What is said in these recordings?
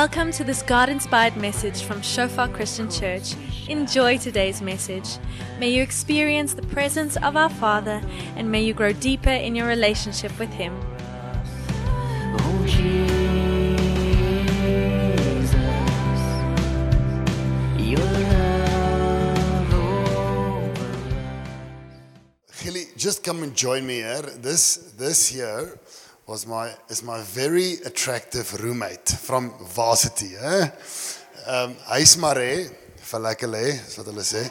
Welcome to this God inspired message from Shofar Christian Church. Enjoy today's message. May you experience the presence of our Father and may you grow deeper in your relationship with Him. Gilly, just come and join me here. This this here was my is my very attractive roommate from varsity, hè. Ehm um, hy's maar hè, vir lekker lê, is wat hulle sê.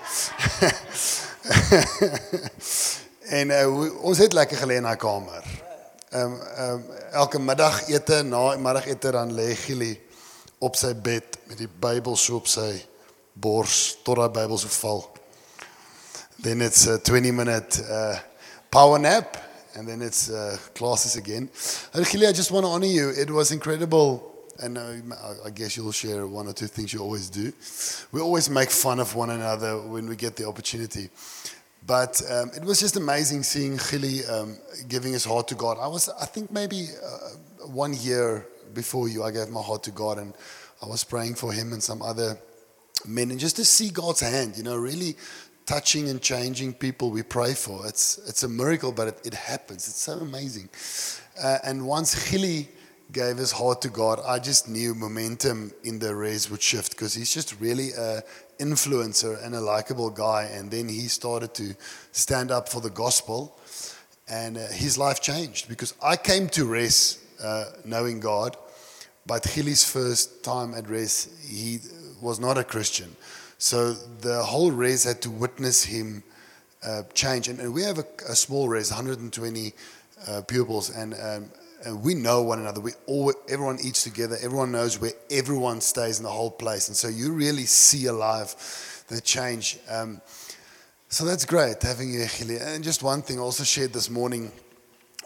en uh, ons het lekker gelê in haar kamer. Ehm um, ehm um, elke middagete, na middagete dan lê Gilly op sy bed met die Bybel so op sy bors tot daai Bybel so val. Then it's a 20 minute uh, power nap, and then it's uh, classes again. Achille, I just want to honor you. It was incredible. And uh, I- guess you'll share one or two things you always do. We always make fun of one another when we get the opportunity. But um, it was just amazing seeing Gilly um, giving his heart to God. I was, I think, maybe uh, one year before you, I gave my heart to God, and I was praying for him and some other men, and just to see God's hand, you know, really touching and changing people we pray for. It's it's a miracle, but it, it happens. It's so amazing. Uh, and once Gilly gave his heart to God, I just knew momentum in the race would shift because he's just really a influencer and a likable guy. And then he started to stand up for the gospel, and uh, his life changed because I came to Res uh, knowing God. But Gilly's first time at Res, he was not a Christian. So the whole Res had to witness him uh, change. And, and we have a, a small Res, 120 uh, pupils, and, um, and we know one another. We all, everyone eats together. Everyone knows where everyone stays in the whole place. And so you really see alive the change. Um, so that's great having you, Gilly. And just one thing I also shared this morning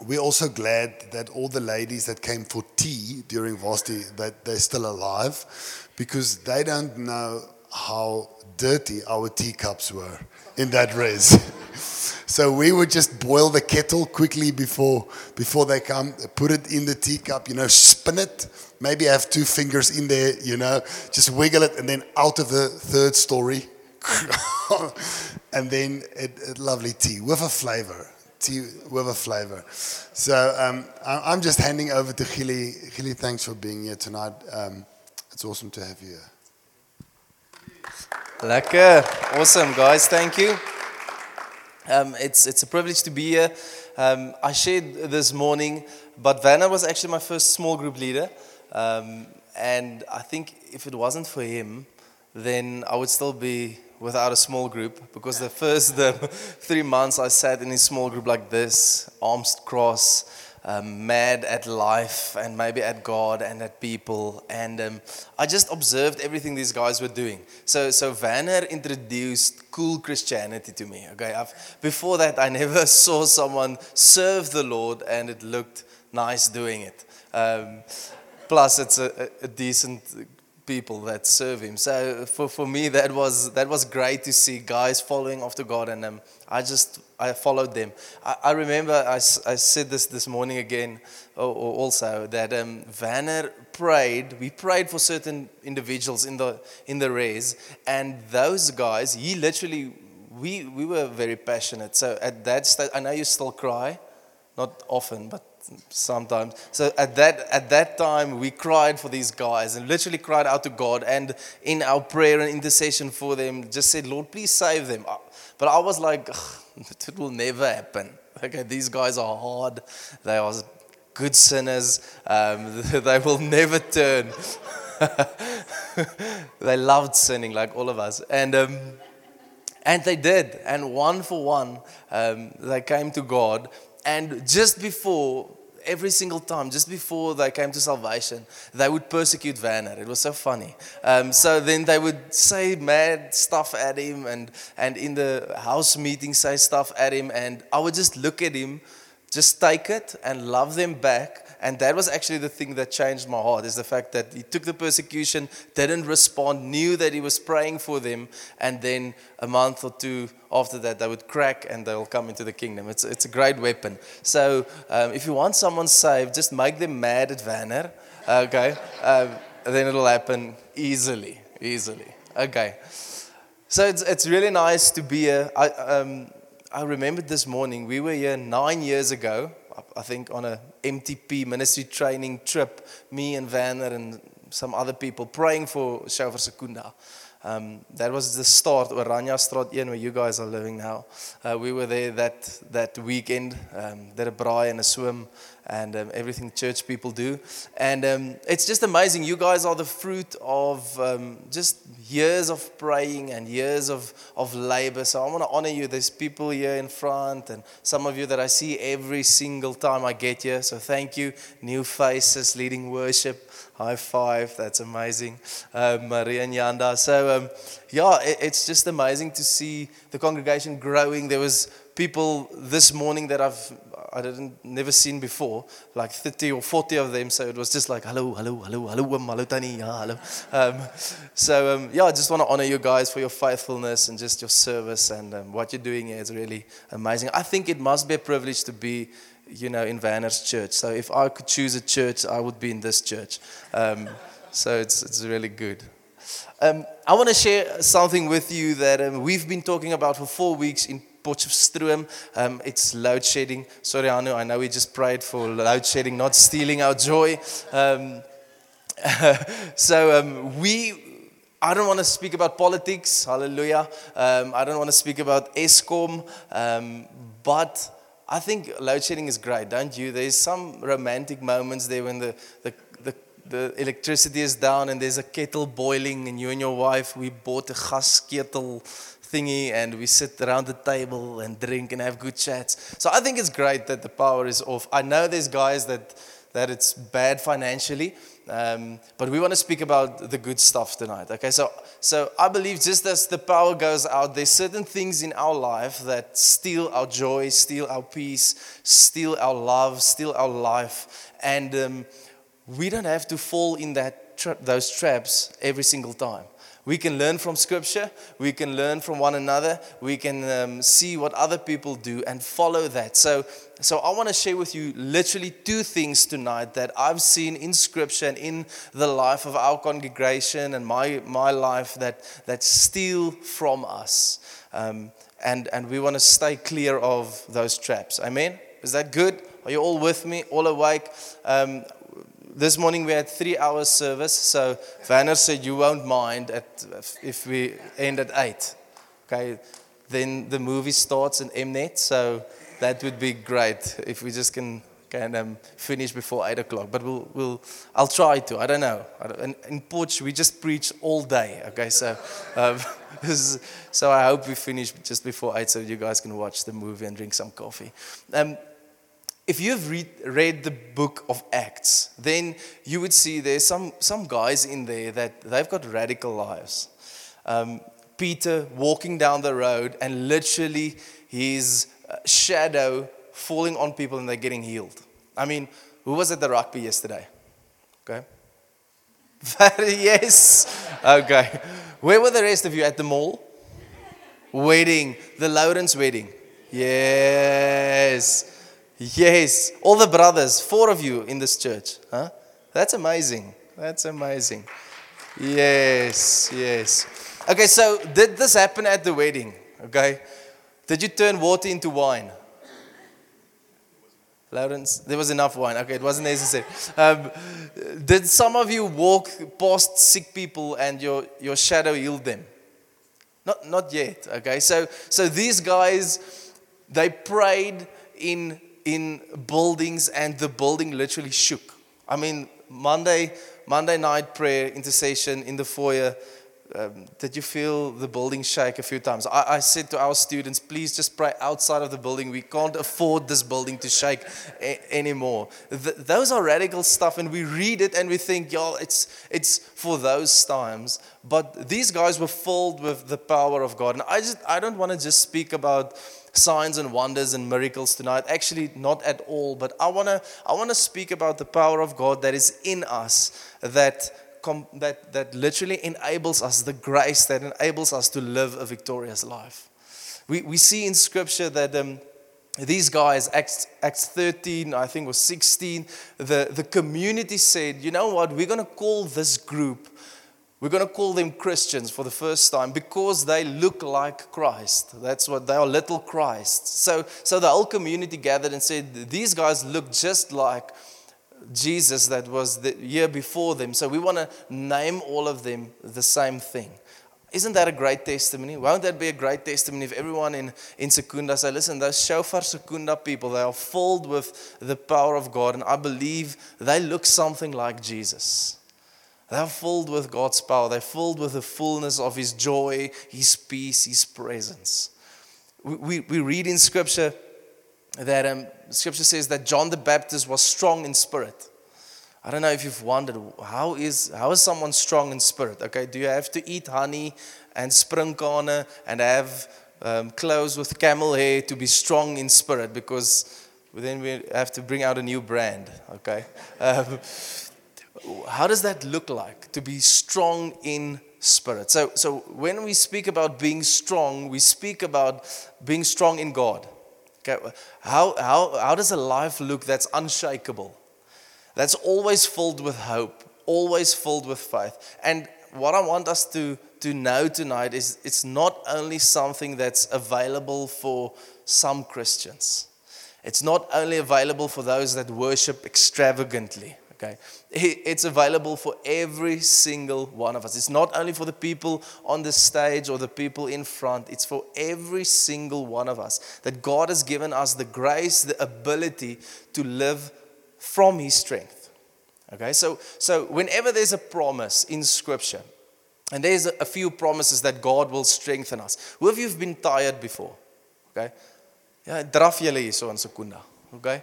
we're also glad that all the ladies that came for tea during varsity that they're still alive because they don't know how dirty our teacups were in that race so we would just boil the kettle quickly before before they come put it in the teacup you know spin it maybe have two fingers in there you know just wiggle it and then out of the third story and then a, it lovely tea with a flavor tea with a flavor. So um, I'm just handing over to Gilly. Gilly, thanks for being here tonight. Um, it's awesome to have you here. Lekker. Awesome, guys. Thank you. Um, it's, it's a privilege to be here. Um, I shared this morning, but Vanner was actually my first small group leader. Um, and I think if it wasn't for him, then I would still be without a small group because the first the three months I sat in a small group like this, arms crossed, um, mad at life and maybe at God and at people. And um, I just observed everything these guys were doing. So, so Vanner introduced cool Christianity to me. Okay, I've, before that, I never saw someone serve the Lord and it looked nice doing it. Um, plus, it's a, a, decent people that serve him. So for, for me, that was that was great to see guys following after God, and um, I just I followed them. I, I remember I, I said this this morning again, or, or also that um, Vanner prayed. We prayed for certain individuals in the in the res, and those guys, he literally. We, we were very passionate. So at that stage, I know you still cry, not often, but sometimes. So at that at that time, we cried for these guys and literally cried out to God. And in our prayer and intercession for them, just said, "Lord, please save them." But I was like, "It will never happen." Okay, these guys are hard. They are good sinners. Um, they will never turn. they loved sinning like all of us, and. Um, and they did. And one for one, um, they came to God. And just before, every single time, just before they came to salvation, they would persecute Vanner. It was so funny. Um, so then they would say mad stuff at him and, and in the house meeting say stuff at him. And I would just look at him, just take it and love them back. And that was actually the thing that changed my heart is the fact that he took the persecution, didn't respond, knew that he was praying for them, and then a month or two after that, they would crack and they'll come into the kingdom. It's, it's a great weapon. So um, if you want someone saved, just make them mad at Vanner. Okay? Um, then it'll happen easily, easily. Okay. So it's, it's really nice to be here. I, um, I remembered this morning, we were here nine years ago, I- think on a MTP ministry training trip, me and Vanner and some other people praying for Shofar Secunda. Um, that was the start, Oranje Straat 1, where you guys are living now. Uh, we were there that, that weekend, um, did a braai and a swim, and um, everything church people do. And um, it's just amazing. You guys are the fruit of um, just years of praying and years of, of labor. So I want to honor you. There's people here in front, and some of you that I see every single time I get here. So thank you. New faces leading worship. High five. That's amazing. Uh, Maria and Yanda. So, um, yeah, it, it's just amazing to see the congregation growing. There was people this morning that I've I didn't never seen before, like 30 or 40 of them. So it was just like, hello, hello, hello, hello, um, hello, Tani, yeah, hello. Um, so um, yeah, I just want to honor you guys for your faithfulness and just your service and um, what you're doing here is really amazing. I think it must be a privilege to be, you know, in Vanner's church. So if I could choose a church, I would be in this church. Um, so it's it's really good. Um, I want to share something with you that um, we've been talking about for four weeks in Potchefstroom. Um, it's load shedding. Sorry, Anu, I know we just prayed for load shedding, not stealing our joy. Um, so um, we. I don't want to speak about politics, hallelujah. Um, I don't want to speak about Eskom, um, but I think load shedding is great, don't you? There's some romantic moments there when the, the, the the electricity is down and there's a kettle boiling and you and your wife we bought a gas kettle thingy and we sit around the table and drink and have good chats. So i think it's great that the power is off. I know there's guys that that it's bad financially um, but we want to speak about the good stuff tonight okay? So so i believe just as the power goes out there's certain things in our life that steal our joy steal our peace steal our love steal our life. And um, we don't have to fall in that tra- those traps every single time. We can learn from Scripture. We can learn from one another. We can um, see what other people do and follow that. So, so I want to share with you literally two things tonight that I've seen in Scripture and in the life of our congregation and my my life that that steal from us. Um, and and we want to stay clear of those traps. Amen. Is that good? Are you all with me? All awake? Um, this morning we had three hours service, so Vanner said you won't mind at, if we end at eight. Okay, then the movie starts in M-Net, so that would be great if we just can can um, finish before eight o'clock. But we'll we'll I'll try to. I don't know. In, in Potch we just preach all day. Okay, so um, so I hope we finish just before eight, so you guys can watch the movie and drink some coffee. Um, if you've read, read the book of Acts, then you would see there's some, some guys in there that they've got radical lives. Um, Peter walking down the road and literally his uh, shadow falling on people and they're getting healed. I mean, who was at the rugby yesterday? Okay. yes. Okay. Where were the rest of you at the mall? Wedding, the Lawrence wedding. Yes. Yes, all the brothers, four of you in this church. Huh? That's amazing. That's amazing. Yes, yes. Okay, so did this happen at the wedding? Okay. Did you turn water into wine? Lawrence, there was enough wine. Okay, it wasn't necessary. Um, did some of you walk past sick people and your, your shadow healed them? Not, not yet. Okay, so so these guys, they prayed in in buildings and the building literally shook. I mean, Monday, Monday night prayer, intercession in the foyer. Um, did you feel the building shake a few times? I, I said to our students, please just pray outside of the building. We can't afford this building to shake a- anymore. Th- those are radical stuff, and we read it and we think, y'all, it's, it's for those times. But these guys were filled with the power of God. And I, just, I don't want to just speak about signs and wonders and miracles tonight. Actually, not at all. But I want to I want to speak about the power of God that is in us that that that literally enables us the grace that enables us to live a victorious life. We we see in Scripture that. Um, these guys, Acts, Acts 13, I think was 16, the, the community said, you know what, we're going to call this group, we're going to call them Christians for the first time because they look like Christ. That's what they are, little Christ. So, so the whole community gathered and said, these guys look just like Jesus that was the year before them. So we want to name all of them the same thing. Isn't that a great testimony? Won't that be a great testimony if everyone in, in Secunda say, listen, those Shofar Secunda people, they are filled with the power of God, and I believe they look something like Jesus. They're filled with God's power. They're filled with the fullness of His joy, His peace, His presence. We, we, we read in Scripture that um, Scripture says that John the Baptist was strong in spirit. I don't know if you've wondered how is how is someone strong in spirit? Okay, do you have to eat honey and sprinkane and have um, clothes with camel hair to be strong in spirit? Because then we have to bring out a new brand. Okay, um, how does that look like to be strong in spirit? So, so when we speak about being strong, we speak about being strong in God. Okay, how how how does a life look that's unshakable? that's always filled with hope, always filled with faith. And what I want us to, to know tonight is it's not only something that's available for some Christians, it's not only available for those that worship extravagantly. Okay. It's available for every single one of us. It's not only for the people on the stage or the people in front, it's for every single one of us. That God has given us the grace, the ability to live from his strength. Okay, so, so whenever there's a promise in scripture, and there's a, few promises that God will strengthen us. Who of you have been tired before? Okay? Ja, draf julle hier so in Secunda. Okay?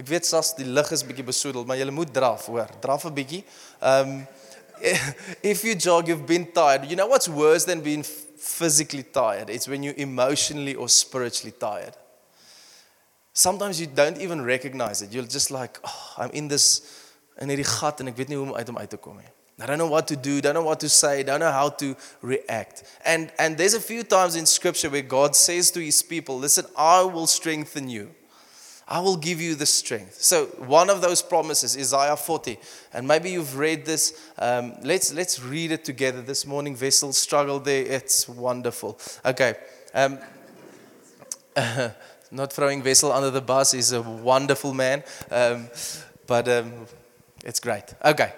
Ek weet sas die lig is bietjie besoedel, maar julle moet draf, hoor. Draf 'n bietjie. Um if you jog you've been tired. You know what's worse than being physically tired? It's when you're emotionally or spiritually tired. Sometimes you don't even recognize it. You're just like, oh, I'm in this in hierdie gat en ek weet nie hoe om uit hom uit te kom nie. I don't know what to do, don't know what to say, don't know how to react. And and there's a few times in scripture where God says to his people, listen, I will strengthen you. I will give you the strength. So one of those promises, Isaiah 40, and maybe you've read this. Um, let's let's read it together this morning. Wessel struggle there. It's wonderful. Okay. Um, not throwing Wessel under the bus. He's a wonderful man. Um, but um, it's great. Okay.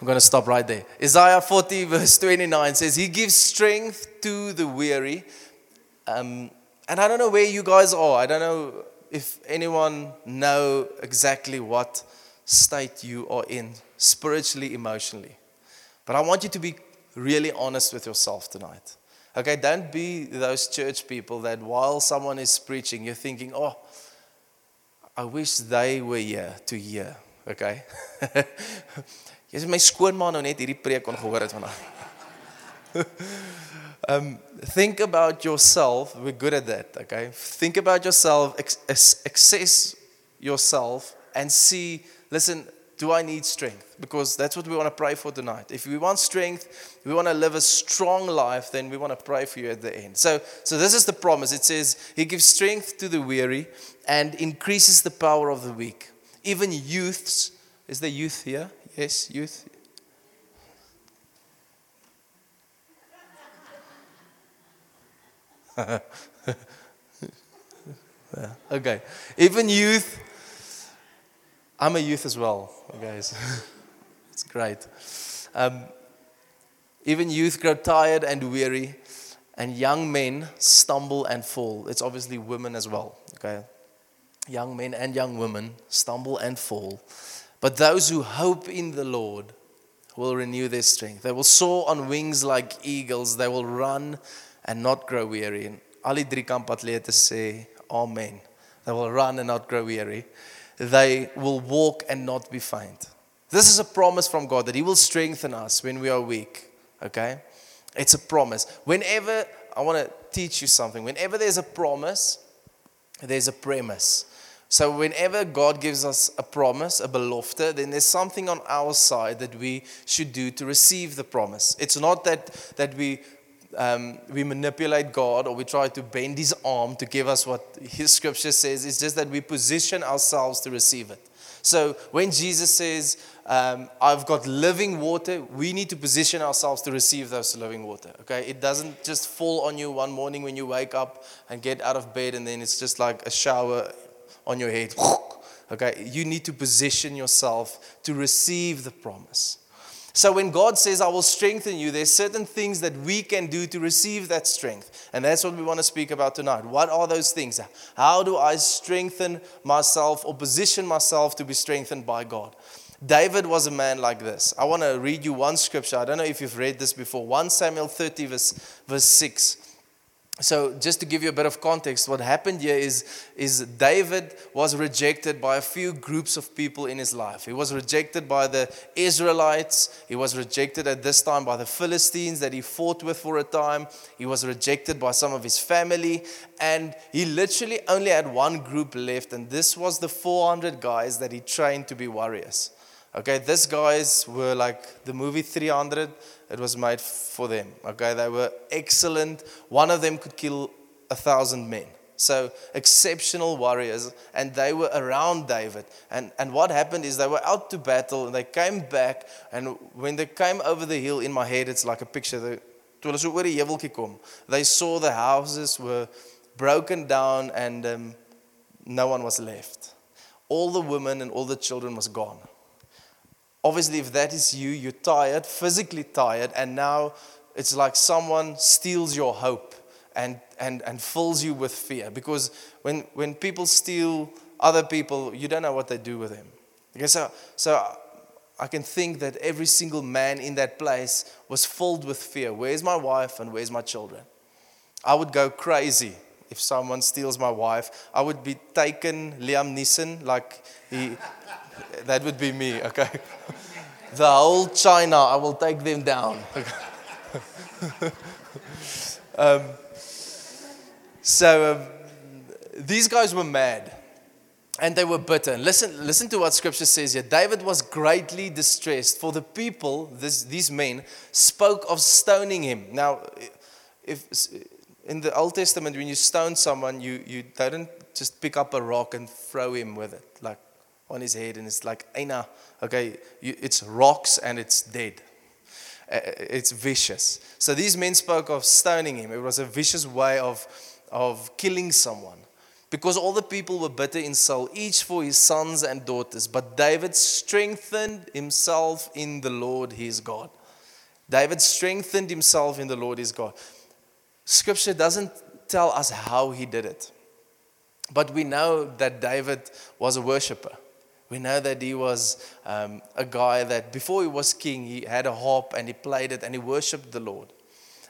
I'm going to stop right there. Isaiah 40, verse 29 says, He gives strength to the weary. Um, and I don't know where you guys are. I don't know if anyone know exactly what state you are in spiritually, emotionally. But I want you to be really honest with yourself tonight. Okay, don't be those church people that while someone is preaching, you're thinking, oh, I wish they were here to hear. Okay? Jy sê my skoonma nou net hierdie preek kon gehoor het vanaand. um think about yourself. We're good at that, okay? Think about yourself, access yourself and see, listen, do I need strength? Because that's what we want to pray for tonight. If we want strength, we want to live a strong life, then we want to pray for you at the end. So, so this is the promise. It says, He gives strength to the weary and increases the power of the weak. Even youths, is there youth here? Yes, youth. okay. Even youth I'm a youth as well, guys. it's great. Um, even youth grow tired and weary, and young men stumble and fall. It's obviously women as well, okay? Young men and young women stumble and fall. But those who hope in the Lord will renew their strength. They will soar on wings like eagles. They will run and not grow weary. And al die drie kamp atlete sê amen. They will run and not grow weary they will walk and not be faint. This is a promise from God that He will strengthen us when we are weak. Okay? It's a promise. Whenever, I want to teach you something. Whenever there's a promise, there's a premise. So, whenever God gives us a promise, a belofte, then there's something on our side that we should do to receive the promise. It's not that, that we um, we manipulate God or we try to bend his arm to give us what his scripture says. It's just that we position ourselves to receive it. So when Jesus says, um, I've got living water, we need to position ourselves to receive those living water. Okay? It doesn't just fall on you one morning when you wake up and get out of bed and then it's just like a shower on your head. Okay? You need to position yourself to receive the promise. So when God says, I will strengthen you, there's certain things that we can do to receive that strength. And that's what we want to speak about tonight. What are those things? How do I strengthen myself or position myself to be strengthened by God? David was a man like this. I want to read you one scripture. I don't know if you've read this before. 1 Samuel 30, verse, verse 6. So, just to give you a bit of context, what happened here is, is David was rejected by a few groups of people in his life. He was rejected by the Israelites. He was rejected at this time by the Philistines that he fought with for a time. He was rejected by some of his family. And he literally only had one group left, and this was the 400 guys that he trained to be warriors. Okay, these guys were like the movie 300 it was made for them. Okay, they were excellent. One of them could kill a thousand men. So exceptional warriors, and they were around David. And, and what happened is they were out to battle, and they came back. And when they came over the hill, in my head, it's like a picture. They, saw the houses were broken down, and um, no one was left. All the women and all the children was gone. Obviously, if that is you, you're tired, physically tired, and now it's like someone steals your hope and, and, and fills you with fear. Because when, when people steal other people, you don't know what they do with them. Okay, so, so I can think that every single man in that place was filled with fear. Where's my wife and where's my children? I would go crazy if someone steals my wife. I would be taken Liam Neeson, like he, that would be me, okay? The whole China, I will take them down. um, so um, these guys were mad and they were bitter. Listen, listen to what scripture says here. David was greatly distressed, for the people, this, these men, spoke of stoning him. Now, if in the Old Testament, when you stone someone, you, you didn't just pick up a rock and throw him with it. Like on his head, and it's like, Aina, okay, you, it's rocks and it's dead. Uh, it's vicious. So these men spoke of stoning him. It was a vicious way of, of killing someone. Because all the people were bitter in soul, each for his sons and daughters. But David strengthened himself in the Lord his God. David strengthened himself in the Lord his God. Scripture doesn't tell us how he did it. But we know that David was a worshiper. We know that he was um, a guy that before he was king, he had a harp and he played it and he worshiped the Lord.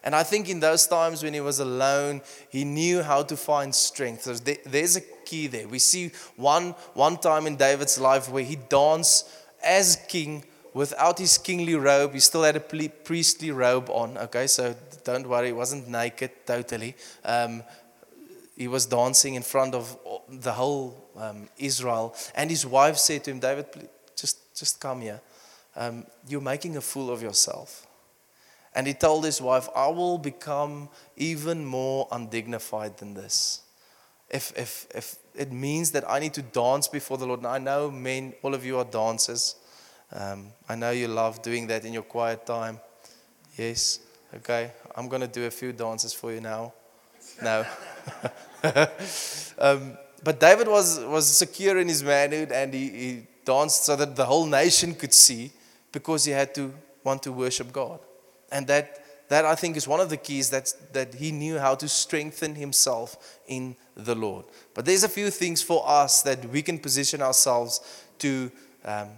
And I think in those times when he was alone, he knew how to find strength. So there's a key there. We see one, one time in David's life where he danced as king without his kingly robe. He still had a priestly robe on. Okay, so don't worry, he wasn't naked totally. Um, he was dancing in front of the whole um, Israel. And his wife said to him, David, please, just, just come here. Um, you're making a fool of yourself. And he told his wife, I will become even more undignified than this. If, if, if it means that I need to dance before the Lord, and I know men, all of you are dancers. Um, I know you love doing that in your quiet time. Yes, okay. I'm going to do a few dances for you now. No. um, but David was, was secure in his manhood and he, he danced so that the whole nation could see because he had to want to worship God. And that, that I think is one of the keys that, that he knew how to strengthen himself in the Lord. But there's a few things for us that we can position ourselves to, um,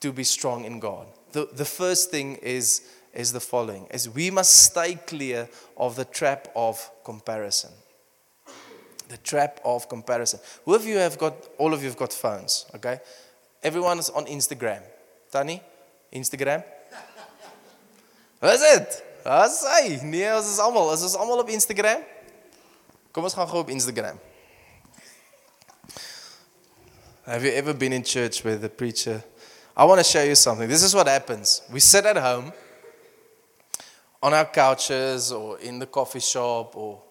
to be strong in God. The, the first thing is, is the following is we must stay clear of the trap of comparison the trap of comparison. Who of you have got, all of you have got phones, okay? Everyone is on Instagram. Tani, Instagram? Wat is dit? Wat sê? Nee, ons is almal, is ons almal op Instagram? Kom ons gaan gou op Instagram. Have you ever been in church where the preacher I want to show you something. This is what happens. We sit at home on our couches or in the coffee shop or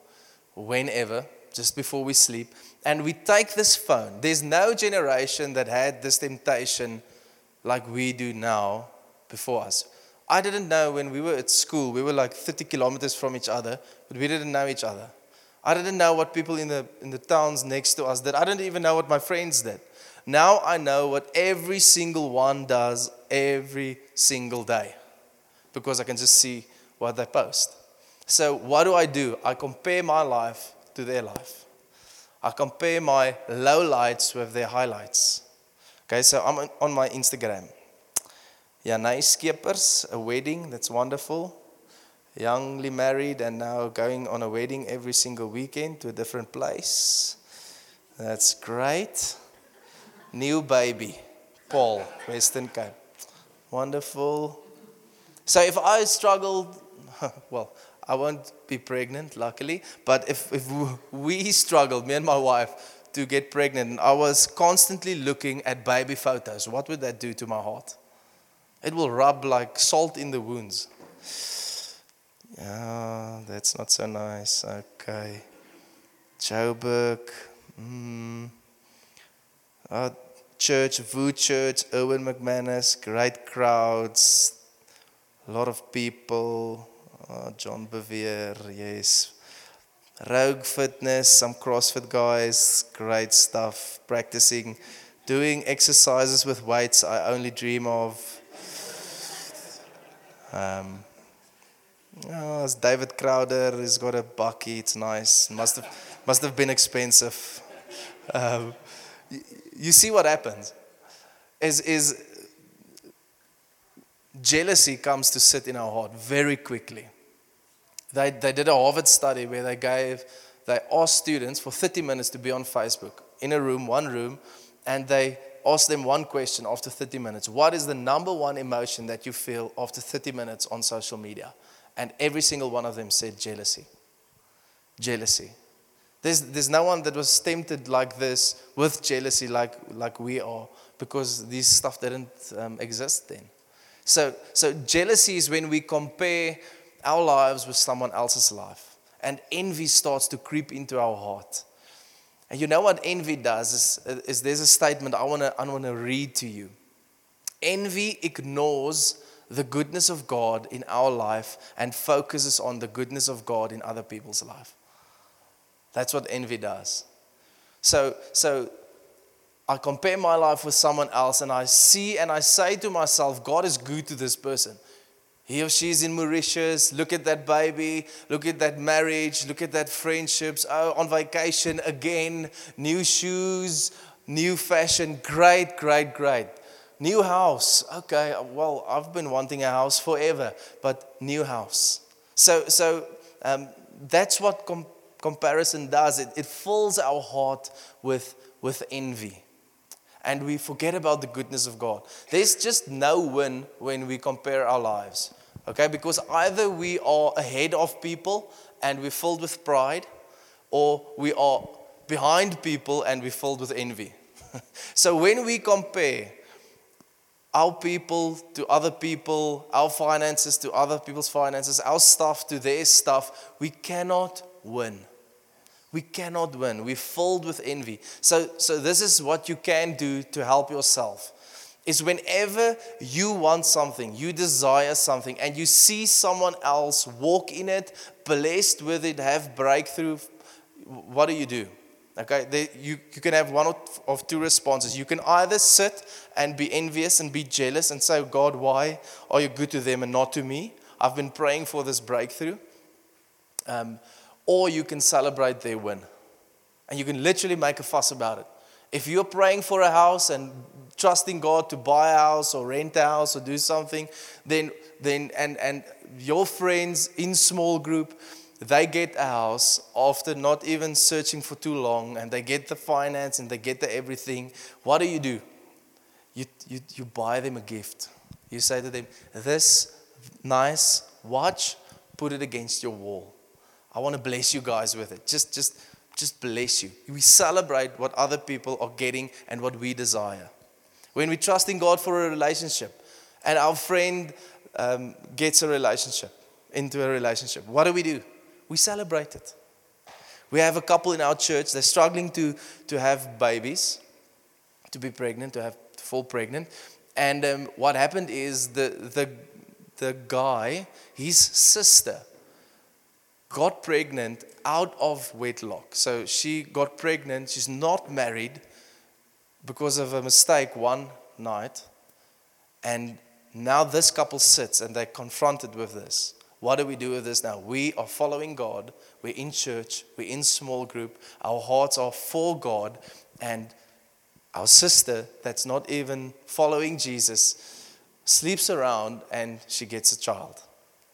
whenever, just before we sleep, and we take this phone. There's no generation that had this temptation like we do now before us. I didn't know when we were at school, we were like 30 kilometers from each other, but we didn't know each other. I didn't know what people in the, in the towns next to us did. I didn't even know what my friends did. Now I know what every single one does every single day because I can just see what they post. So, what do I do? I compare my life to their life. I compare my lowlights with their highlights. Okay, so I'm on- on my Instagram. Yeah, nice skippers, a wedding, that's wonderful. Youngly married and now going on a wedding every single weekend to a different place. That's great. New baby, Paarl, Western Cape. Wonderful. So if I struggled, well, I won't be pregnant, luckily, but if, if we struggled, me and my wife, to get pregnant, and I was constantly looking at baby photos, what would that do to my heart? It will rub like salt in the wounds. Yeah, that's not so nice. Okay. Joburg. Mm. Uh, church, Vous Church, Erwin McManus, great crowds, a lot of people. Uh, John Bevere, yes. Rogue Fitness, some CrossFit guys, great stuff. Practicing, doing exercises with weights I only dream of. Um, oh, it's David Crowder. He's got a bucky. It's nice. Must have, must have been expensive. Um, you, you see what happens? Is is jealousy comes to sit in our heart very quickly. They, they did a Harvard study where they gave, they asked students for 30 minutes to be on Facebook in a room, one room, and they asked them one question after 30 minutes What is the number one emotion that you feel after 30 minutes on social media? And every single one of them said jealousy. Jealousy. There's, there's no one that was tempted like this with jealousy like, like we are because this stuff didn't um, exist then. So, so jealousy is when we compare our lives with someone else's life, and envy starts to creep into our heart. And you know what envy does is, is there's a statement I want to I want to read to you. Envy ignores the goodness of God in our life and focuses on the goodness of God in other people's life. That's what envy does. So so I compare my life with someone else and I see and I say to myself, God is good to this person. He or she is in Mauritius. Look at that baby. Look at that marriage. Look at that friendships. Oh, on vacation again. New shoes, new fashion. Great, great, great. New house. Okay, well, I've been wanting a house forever, but new house. So, so um, that's what com- comparison does. It, it fills our heart with, with envy and we forget about the goodness of God. There's just no win when we compare our lives. Okay? Because either we are ahead of people and we're filled with pride, or we are behind people and we're filled with envy. so when we compare our people to other people, our finances to other people's finances, our stuff to their stuff, we cannot win. We cannot win. We're filled with envy. So, so this is what you can do to help yourself. Is whenever you want something, you desire something, and you see someone else walk in it, blessed with it, have breakthrough, what do you do? Okay, they, you, you can have one of, two responses. You can either sit and be envious and be jealous and say, God, why are you good to them and not to me? I've been praying for this breakthrough. Um, or you can celebrate their win. And you can literally make a fuss about it. If you're praying for a house and trusting God to buy a house or rent a house or do something, then, then and, and your friends in small group, they get a house after not even searching for too long and they get the finance and they get the everything. What do you do? You, you, you buy them a gift. You say to them, This nice watch, put it against your wall. I want to bless you guys with it. Just, just, just bless you. We celebrate what other people are getting and what we desire. When we trust in God for a relationship, and our friend um, gets a relationship, into a relationship. What do we do? We celebrate it. We have a couple in our church, they're struggling to, to have babies, to be pregnant, to have to fall pregnant. And um, what happened is the, the, the guy, his sister, got pregnant out of wedlock. So she got pregnant, she's not married because of a mistake one night. And now this couple sits and they're confronted with this. What do we do with this now? We are following God. We're in church. We're in small group. Our hearts are for God. And our sister, that's not even following Jesus, sleeps around and she gets a child.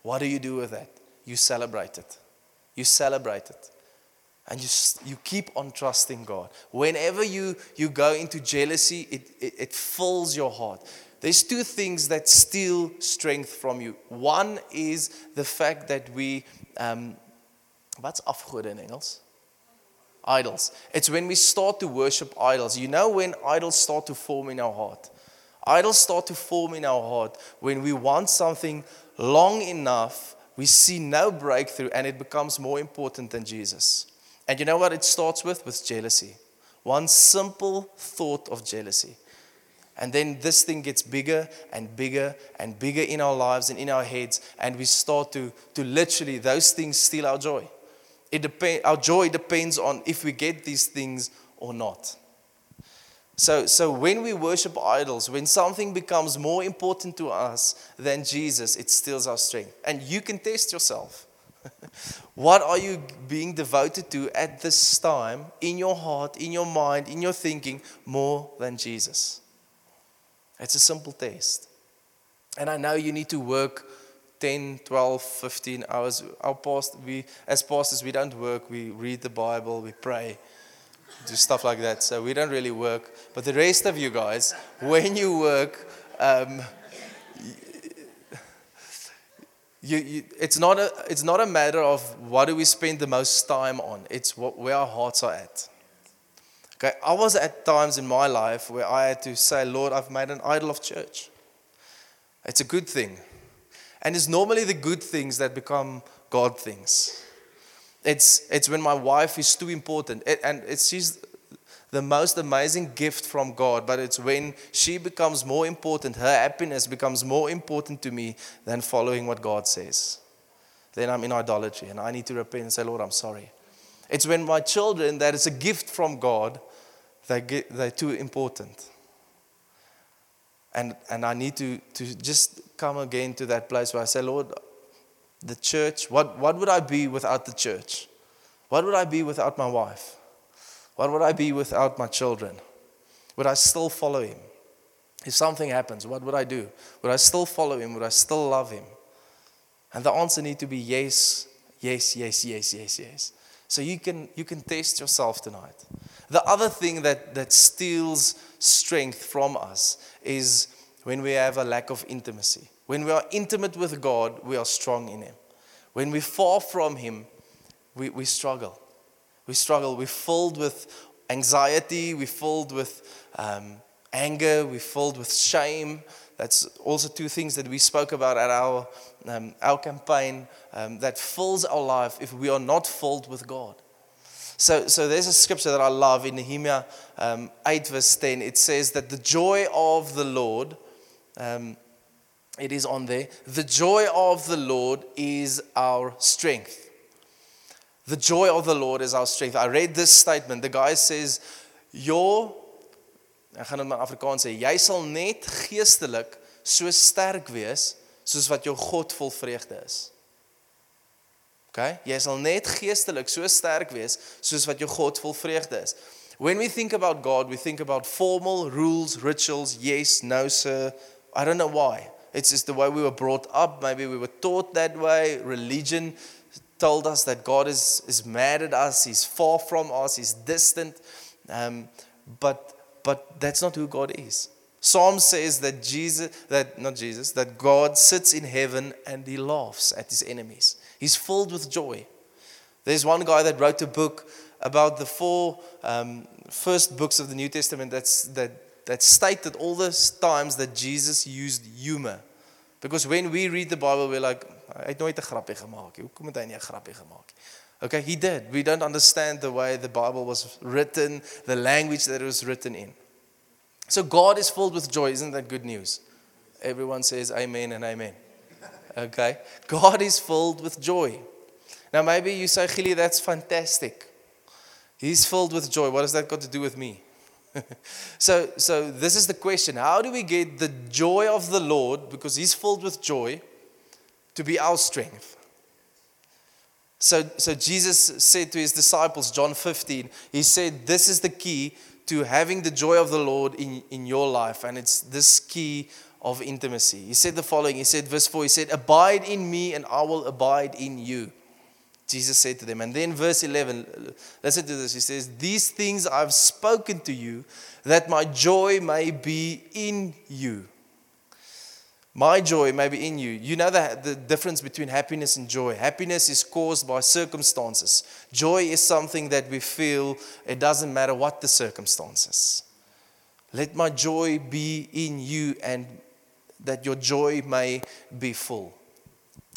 What do you do with that? You celebrate it. You celebrate it. And you, you keep on trusting God. Whenever you, you go into jealousy, it, it, it fills your heart. There's two things that steal strength from you. One is the fact that we, um, what's afgode in Engels? Idols. It's when we start to worship idols. You know when idols start to form in our heart? Idols start to form in our heart when we want something long enough, we see no breakthrough, and it becomes more important than Jesus. And you know what it starts with? With jealousy. One simple thought of jealousy. And then this thing gets bigger and bigger and bigger in our lives and in our heads, and we start to, to literally, those things steal our joy. It depend, our joy depends on if we get these things or not. So, so when we worship idols, when something becomes more important to us than Jesus, it steals our strength. And you can test yourself. what are you being devoted to at this time in your heart, in your mind, in your thinking more than Jesus? It's a simple test. And I know you need to work 10, 12, 15 hours. Our past, we, as pastors, we don't work. We read the Bible, we pray, do stuff like that. So we don't really work. But the rest of you guys, when you work, um, you, you, it's, not a, it's not a matter of what do we spend the most time on. It's what, where our hearts are at. Okay, I was at times in my life where I had to say, Lord, I've made an idol of church. It's a good thing. And it's normally the good things that become God things. It's, it's when my wife is too important. It- and it's, she's the most amazing gift from God, but it's when she becomes more important, her happiness becomes more important to me than following what God says. Then I'm in idolatry and I need to repent and say, Lord, I'm sorry. It's when my children, that is a gift from God, they get, they're too important. And, and I need to, to just come again to that place where I say, Lord, the church, what, what would I be without the church? What would I be without my wife? What would I be without my children? Would I still follow him? If something happens, what would I do? Would I still follow him? Would I still love him? And the answer need to be yes, yes, yes, yes, yes, yes. So you can you can test yourself tonight. The other thing that, that steals strength from us is when we have a lack of intimacy. When we are intimate with God, we are strong in Him. When we fall from Him, we, we struggle. We struggle. We're filled with anxiety, we're filled with um, anger, we're filled with shame. That's also two things that we spoke about at our, um, our campaign um, that fills our life if we are not filled with God. So, so there's a scripture that I love in Nehemiah um, 8, verse 10. It says that the joy of the Lord, um, it is on there, the joy of the Lord is our strength. The joy of the Lord is our strength. I read this statement. The guy says, Your, ek gaan dit in Afrikaans sê, jy sal net geestelik so sterk wees soos wat jou God vol vreugde is. Okay? Jy sal net geestelik so sterk wees soos wat jou God vol vreugde is. When we think about God, we think about formal rules, rituals, yes, no sir. I don't know why. It's just the way we were brought up. Maybe we were taught that way. Religion told us that God is, is mad at us, He's far from us, He's distant. Um, but, but that's not who God is. Psalm says that Jesus, that not Jesus, that God sits in heaven and He laughs at His enemies. He's filled with joy. There's one guy that wrote a book about the four um, first books of the New Testament that's, that, that stated all those times that Jesus used humor. Because when we read the Bible, we're like, Hy het nooit 'n grappie gemaak nie. Hoekom? Okay, he did. We don't understand the way the Bible was written, the language that it was written in. So God is filled with joy. Isn't that good news? Everyone says amen and amen. Okay? God is filled with joy. Now, maybe you say, Gilly, that's fantastic. He's filled with joy. What has that got to do with me? so, so, this is the question How do we get the joy of the Lord, because He's filled with joy, to be our strength? So, so Jesus said to his disciples, John 15, he said, This is the key to having the joy of the Lord in, in your life. And it's this key of intimacy. He said the following He said, verse 4, He said, Abide in me and I will abide in you. Jesus said to them. And then verse 11, listen to this. He says, These things I've spoken to you, that my joy may be in you. My joy may be in you. You know the, the difference between happiness and joy. Happiness is caused by circumstances. Joy is something that we feel, it doesn't matter what the circumstances. Let my joy be in you and that your joy may be full.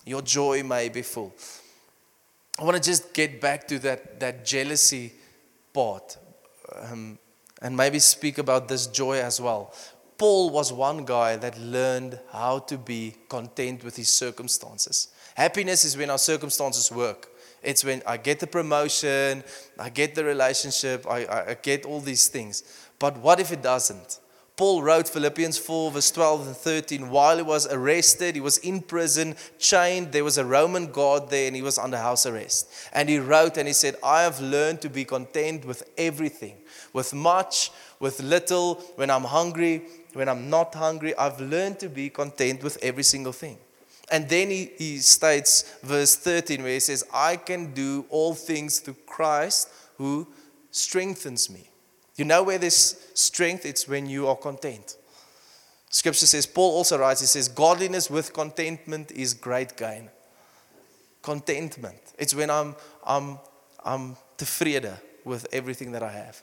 Your joy may be full. I want to just get back to that, that jealousy part um, and maybe speak about this joy as well. Paul was one guy that learned how to be content with his circumstances. Happiness is when our circumstances work. It's when I get the promotion, I get the relationship, I, I, I get all these things. But what if it doesn't? Paul wrote Philippians 4, verse 12 and 13. While he was arrested, he was in prison, chained. There was a Roman guard there, and he was under house arrest. And he wrote and he said, I have learned to be content with everything, with much, with little, when I'm hungry, when I'm not hungry. I've learned to be content with every single thing. And then he, he states, verse 13, where he says, I can do all things through Christ who strengthens me. You know where there's strength? It's when you are content. Scripture says, Paul also writes, he says, Godliness with contentment is great gain. Contentment. It's when I'm, I'm, I'm tevrede with everything that I have.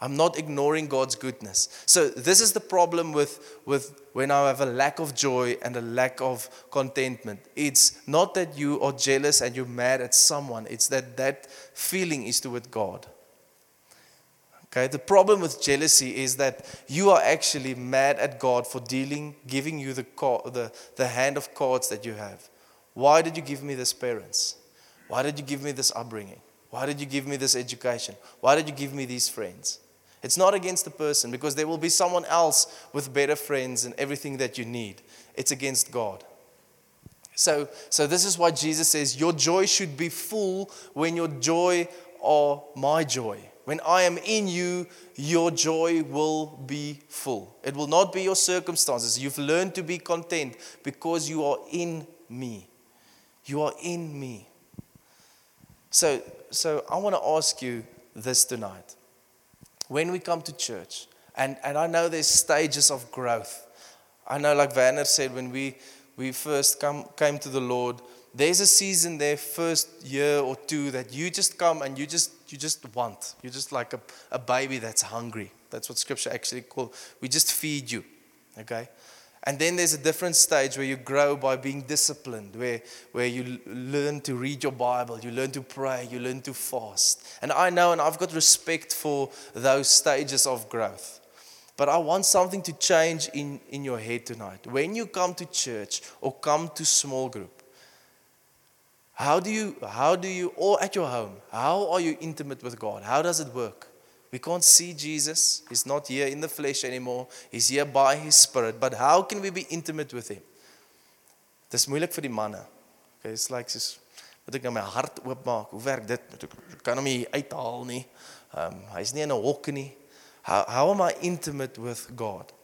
I'm not ignoring God's goodness. So this is the problem with, with when I have a lack of joy and a lack of contentment. It's not that you are jealous and you're mad at someone. It's that that feeling is toward God. Okay, the problem with jealousy is that you are actually mad at God for dealing, giving you the, the, the hand of cards that you have. Why did you give me this parents? Why did you give me this upbringing? Why did you give me this education? Why did you give me these friends? It's not against the person because there will be someone else with better friends and everything that you need. It's against God. So, so this is why Jesus says, Your joy should be full when your joy are my joy. When I am in you, your joy will be full. It will not be your circumstances. You've learned to be content because you are in me. You are in me. So, so I want to ask you this tonight. When we come to church, and, and I know there's stages of growth. I know, like Werner said, when we, we first come, came to the Lord, there's a season there, first year or two, that you just come and you just you just want. You're just like a, a baby that's hungry. That's what scripture actually called. We just feed you. Okay? And then there's a different stage where you grow by being disciplined, where, where you learn to read your Bible, you learn to pray, you learn to fast. And I know and I've got respect for those stages of growth. But I want something to change in, in your head tonight. When you come to church or come to small group, how do you, how do you, or at your home, how are you intimate with God? How does it work? We can't see Jesus. He's not here in the flesh anymore. He's here by his spirit. But how can we be intimate with him? Dis moeilik vir die manne. Okay, it's like soos moet ek nou my hart oopmaak? Hoe werk dit? Moet ek kan hom nie uithaal nie. Um hy's nie in 'n hok nie. How how am I intimate with God?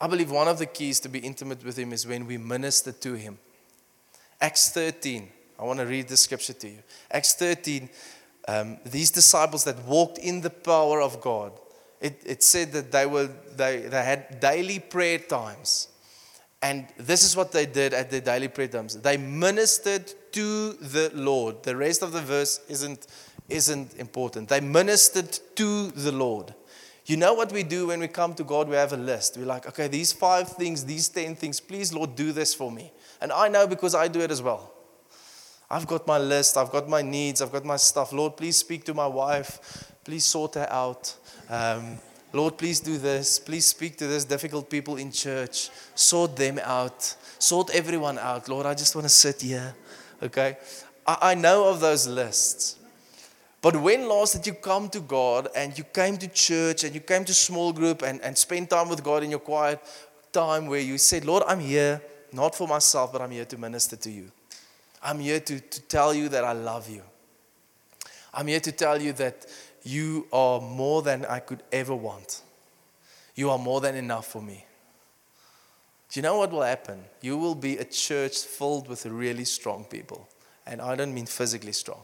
I believe one of the keys to be intimate with him is when we minister to him. Acts 13. I want to read the scripture to you. Acts 13, um, these disciples that walked in the power of God, it, it said that they, were, they, they had daily prayer times. And this is what they did at their daily prayer times. They ministered to the Lord. The rest of the verse isn't, isn't important. They ministered to the Lord. You know what we do when we come to God? We have a list. We're like, okay, these five things, these 10 things, please, Lord, do this for me. And I know because I do it as well. I've got my list, I've got my needs, I've got my stuff. Lord, please speak to my wife. Please sort her out. Um, Lord, please do this. Please speak to these difficult people in church. Sort them out. Sort everyone out. Lord, I just want to sit here. Okay? I, I know of those lists. But when last did you come to God and you came to church and you came to small group and, and spend time with God in your quiet time where you said, Lord, I'm here not for myself, but I'm here to minister to you. I'm here to, to tell you that I love you. I'm here to tell you that you are more than I could ever want. You are more than enough for me. Do you know what will happen? You will be a church filled with really strong people. And I don't mean physically strong.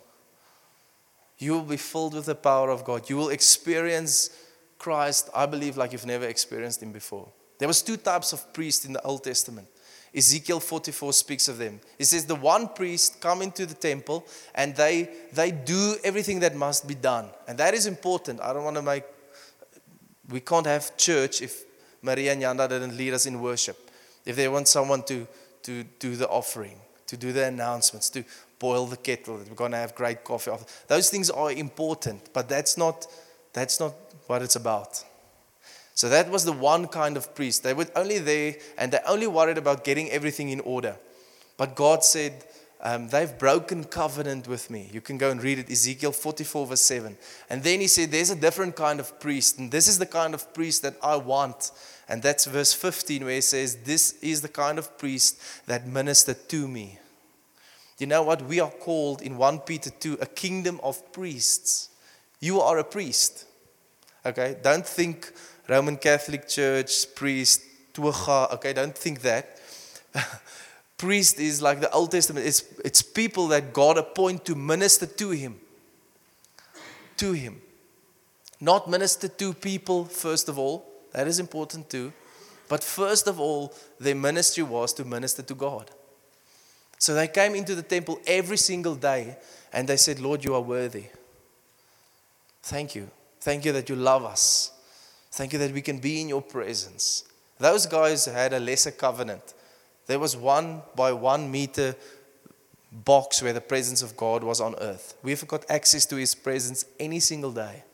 You will be filled with the power of God. You will experience Christ, I believe, like you've never experienced him before. There was two types of priests in the Old Testament. Ezekiel 44 speaks of them. It says the one priest come into the temple and they they do everything that must be done. And that is important. I don't want to make we can't have church if Maria and Yanda didn't lead us in worship. If they want someone to to do the offering, to do the announcements, to boil the kettle, that we're going to have great coffee. Those things are important, but that's not that's not what it's about. So that was the one kind of priest. They were only there and they only worried about getting everything in order. But God said, um, They've broken covenant with me. You can go and read it, Ezekiel 44, verse 7. And then he said, There's a different kind of priest, and this is the kind of priest that I want. And that's verse 15, where he says, This is the kind of priest that ministered to me. You know what? We are called in 1 Peter 2 a kingdom of priests. You are a priest. Okay? Don't think Roman Catholic Church, priest, tuaga. Okay, don't think that. priest is like the Old Testament. It's, it's people that God appoint to minister to Him. To Him. Not minister to people, first of all. That is important too. But first of all, their ministry was to minister to God. So they came into the temple every single day and they said, Lord, you are worthy. Thank you. Thank you that you love us. Thank you that we can be in your presence. Those guys had a lesser covenant. There was one by one meter box where the presence of God was on earth. We've got access to his presence any single day,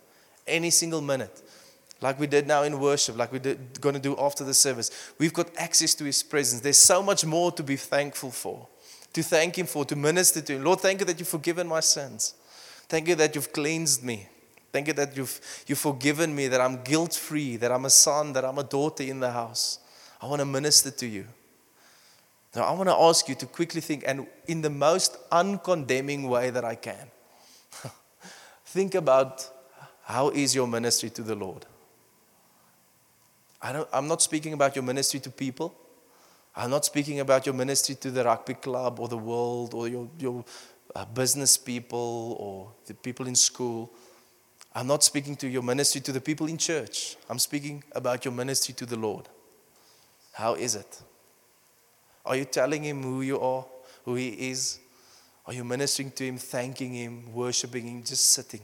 any single minute. Like we did now in worship, like we're going to do after the service. We've got access to his presence. There's so much more to be thankful for, to thank him for, to minister to him. Lord, thank you that you've forgiven my sins. Thank you that you've cleansed me. Thank you that you've, you've forgiven me, that I'm guilt free, that I'm a son, that I'm a daughter in the house. I want to minister to you. Now, I want to ask you to quickly think, and in the most uncondemning way that I can, think about how is your ministry to the Lord? I don't, I'm not speaking about your ministry to people. I'm not speaking about your ministry to the rugby club or the world or your, your uh, business people or the people in school. I'm not speaking to your ministry to the people in church. I'm speaking about your ministry to the Lord. How is it? Are you telling him who you are, who he is? Are you ministering to him, thanking him, worshiping him, just sitting?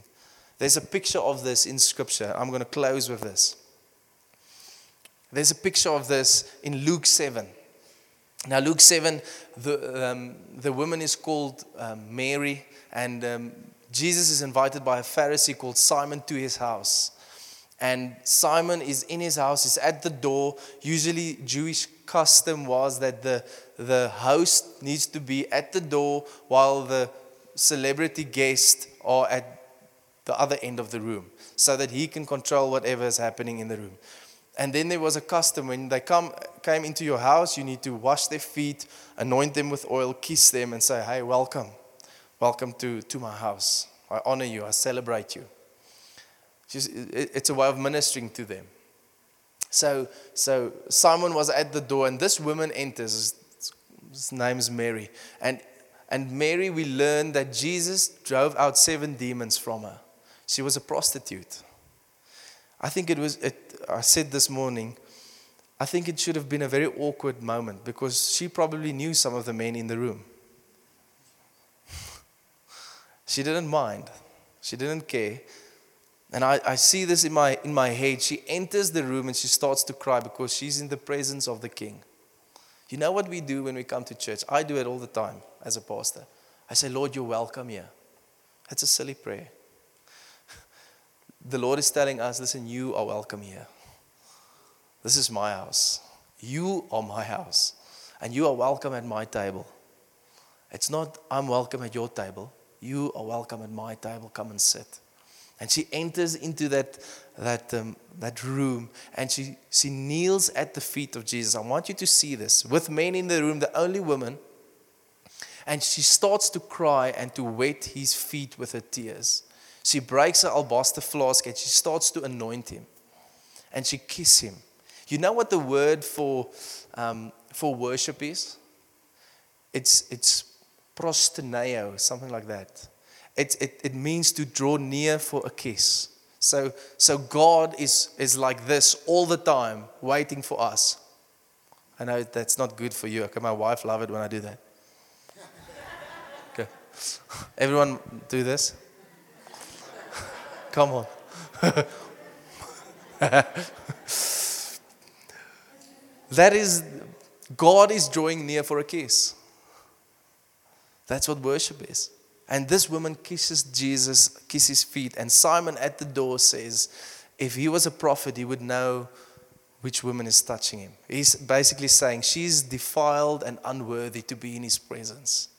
There's a picture of this in scripture. I'm going to close with this. There's a picture of this in Luke 7. Now, Luke 7, the, um, the woman is called um, Mary, and um, Jesus is invited by a Pharisee called Simon to his house. And Simon is in his house, he's at the door. Usually, Jewish custom was that the, the host needs to be at the door while the celebrity guests are at the other end of the room so that he can control whatever is happening in the room. And then there was a custom when they come, came into your house, you need to wash their feet, anoint them with oil, kiss them, and say, Hey, welcome. Welcome to, to my house. I honor you. I celebrate you. It's a way of ministering to them. So, so Simon was at the door, and this woman enters. His name is Mary. And, and Mary, we learn that Jesus drove out seven demons from her. She was a prostitute. I think it was, it, I said this morning, I think it should have been a very awkward moment because she probably knew some of the men in the room. She didn't mind. She didn't care. And I, I see this in my, in my head. She enters the room and she starts to cry because she's in the presence of the king. You know what we do when we come to church? I do it all the time as a pastor. I say, Lord, you're welcome here. That's a silly prayer. The Lord is telling us, listen, you are welcome here. This is my house. You are my house. And you are welcome at my table. It's not, I'm welcome at your table. You are welcome at my table. Come and sit. And she enters into that, that, um, that room and she, she kneels at the feet of Jesus. I want you to see this. With men in the room, the only woman. And she starts to cry and to wet his feet with her tears. She breaks her alabaster flask and she starts to anoint him. And she kisses him. You know what the word for, um, for worship is? It's, it's proskuneo, something like that. It, it, it means to draw near for a kiss. So, so God is, is like this all the time, waiting for us. I know that's not good for you. Okay, my wife love it when I do that. Okay. Everyone do this? Come on. that is, God is drawing near for a kiss. That's what worship is. And this woman kisses Jesus, kisses feet. And Simon at the door says, if he was a prophet, he would know which woman is touching him. He's basically saying, she's defiled and unworthy to be in his presence.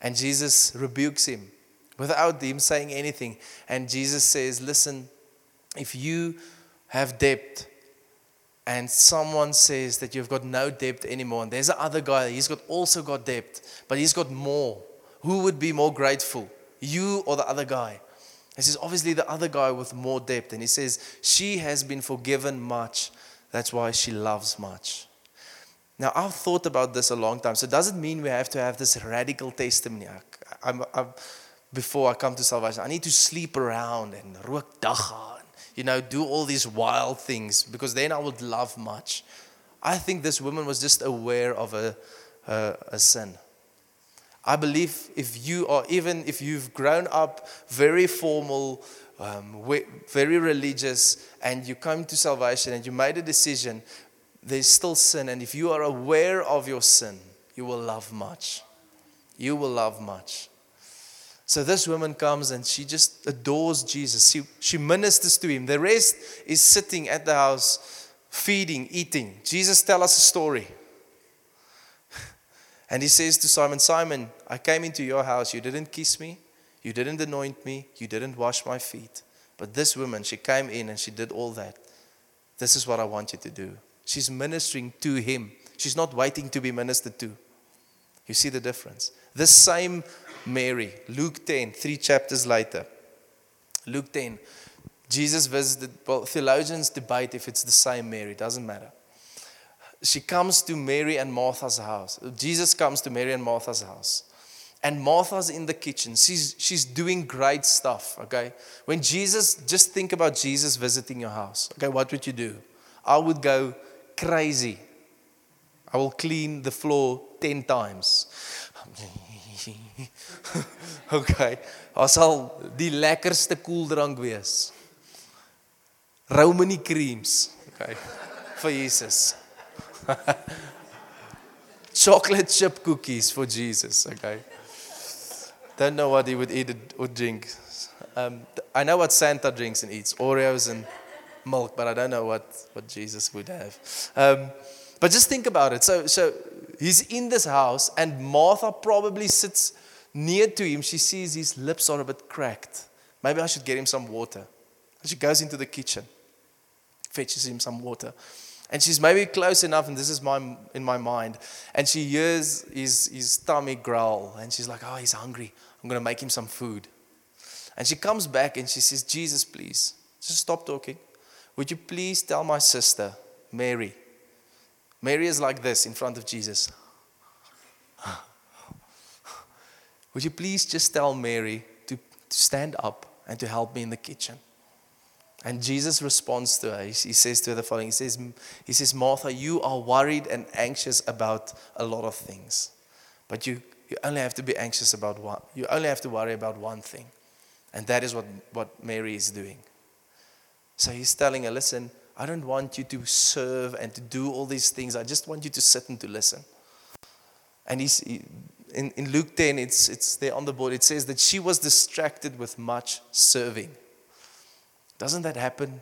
And Jesus rebukes him without him saying anything. And Jesus says, Listen, if you have debt and someone says that you've got no debt anymore, and there's another guy, he's got also got debt, but he's got more, who would be more grateful, you or the other guy? He says, obviously, the other guy with more debt. And he says, she has been forgiven much. That's why she loves much. Now, I've thought about this a long time. So, does it mean we have to have this radical testimony? I'm, I'm, before I come to salvation. I need to sleep around and rook and, you know, do all these wild things because then I would love much. I think this woman was just aware of a, a, a sin. I believe if you are, even if you've grown up very formal, um, very religious, and you come to salvation and you made a decision, there's still sin. And if you are aware of your sin, you will love much. You will love much. So this woman comes and she just adores Jesus. She, she ministers to him. The rest is sitting at the house, feeding, eating. Jesus tell us a story. And he says to Simon, Simon, I came into your house. You didn't kiss me. You didn't anoint me. You didn't wash my feet. But this woman, she came in and she did all that. This is what I want you to do. She's ministering to him. She's not waiting to be ministered to. You see the difference? This same Mary, Luke 10, three chapters later. Luke 10, Jesus visited, well, theologians debate if it's the same Mary, doesn't matter. She comes to Mary and Martha's house. Jesus comes to Mary and Martha's house. And Martha's in the kitchen. She's, she's doing great stuff, okay? When Jesus, just think about Jesus visiting your house, okay? What would you do? I would go crazy. I will clean the floor 10 times. okay. Daar sal die lekkerste koeldrank wees. Romany creams. Okay. Vir Jesus. Chocolate chip cookies for Jesus, okay. Don't know what he would eat or drink. Um, I know what Santa drinks and eats Oreos and milk, but I don't know what, what Jesus would have. Um, but just think about it. So, so he's in this house, and Martha probably sits near to him. She sees his lips are a bit cracked. Maybe I should get him some water. She goes into the kitchen, fetches him some water. And she's maybe close enough, and this is my, in my mind. And she hears his, his tummy growl, and she's like, Oh, he's hungry. I'm going to make him some food. And she comes back and she says, Jesus, please, just stop talking. Would you please tell my sister, Mary, Mary is like this in front of Jesus. Would you please just tell Mary to, to stand up and to help me in the kitchen? And Jesus responds to her. He says to her the following He says, he says, Martha, you are worried and anxious about a lot of things. But you, you only have to be anxious about one. You only have to worry about one thing. And that is what, what Mary is doing. So he's telling her, listen, I don't want you to serve and to do all these things. I just want you to sit and to listen. And he's, he, in, in Luke 10, it's, it's there on the board, it says that she was distracted with much serving. Doesn't that happen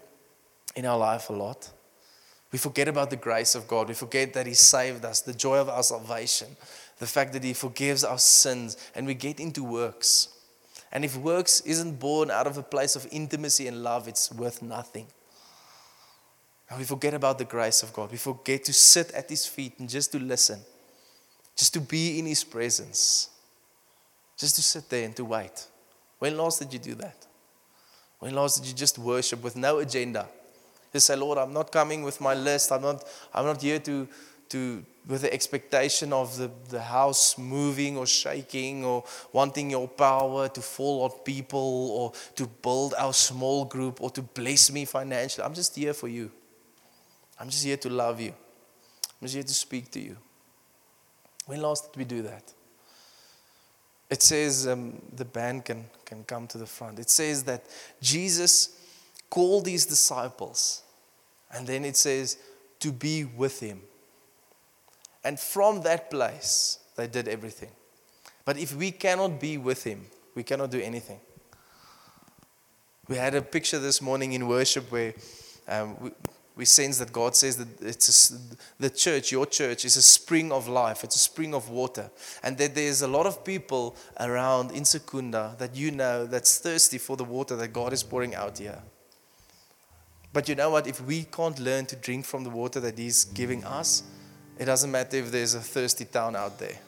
in our life a lot? We forget about the grace of God. We forget that He saved us, the joy of our salvation, the fact that He forgives our sins, and we get into works. And if works isn't born out of a place of intimacy and love, it's worth nothing. And we forget about the grace of God. We forget to sit at His feet and just to listen, just to be in His presence, just to sit there and to wait. When last did you do that? When last did you just worship with no agenda? Just say, Lord, I'm not coming with my list. I'm not, I'm not here to, to, with the expectation of the, the house moving or shaking or wanting your power to fall on people or to build our small group or to bless me financially. I'm just here for you. I'm just here to love you. I'm just here to speak to you. When last did we do that? It says, um, the band can, can come to the front. It says that Jesus called these disciples, and then it says, to be with him. And from that place, they did everything. But if we cannot be with him, we cannot do anything. We had a picture this morning in worship where um, we, we sense that God says that it's a the church, your church, is a spring of life. It's a spring of water. And that there's a lot of people around in Secunda that you know that's thirsty for the water that God is pouring out here. But you know what? If we can't learn to drink from the water that He's giving us, it doesn't matter if there's a thirsty town out there.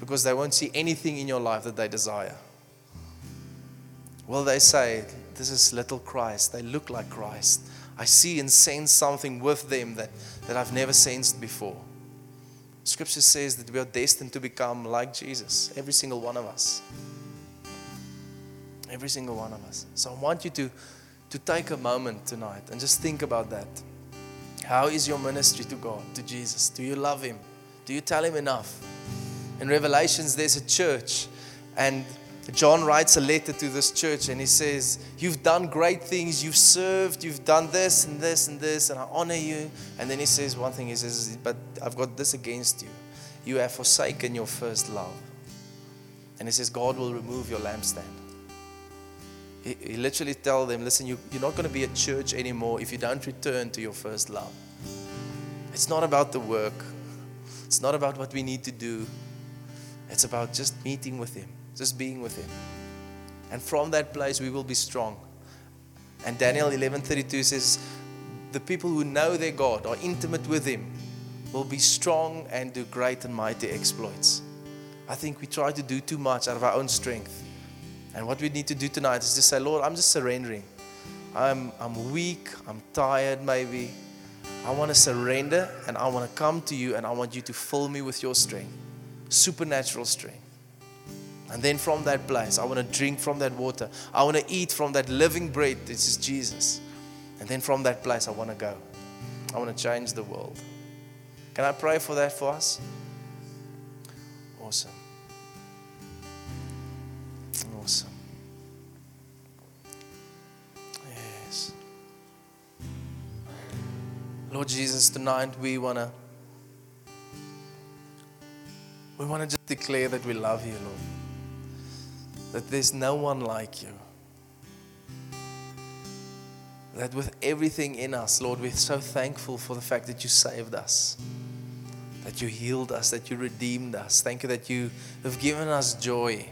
Because they won't see anything in your life that they desire. Well, they say, This is little Christ. They look like Christ. I see and sense something with them that, that I've never sensed before. Scripture says that we are destined to become like Jesus, every single one of us. Every single one of us. So I want you to, to take a moment tonight and just think about that. How is your ministry to God, to Jesus? Do you love Him? Do you tell Him enough? In Revelations, there's a church, and John writes a letter to this church and he says, You've done great things, you've served, you've done this and this and this, and I honor you. And then he says one thing he says, But I've got this against you. You have forsaken your first love. And he says, God will remove your lampstand. He, he literally tells them, Listen, you, you're not going to be a church anymore if you don't return to your first love. It's not about the work, it's not about what we need to do, it's about just meeting with Him just being with him. And from that place we will be strong. And daniel 11:32 says the people who know their god are intimate with him will be strong and do great and mighty exploits. I think we try to do too much out of our own strength. And what we need to do tonight is just say lord i'm just surrendering. I'm i'm weak i'm tired maybe. I want to surrender and i want to come to you and i want you to fill me with your strength supernatural strength and then from that place, I want to drink from that water. I want to eat from that living bread. This is Jesus. And then from that place, I want to go. I want to change the world. Can I pray for that for us? Awesome. Awesome. Yes. Lord Jesus, tonight we want to we want to just declare that we love you, Lord that there's no one like you. That with everything in us, Lord, we're so thankful for the fact that you saved us, that you healed us, that you redeemed us. Thank you that you have given us joy.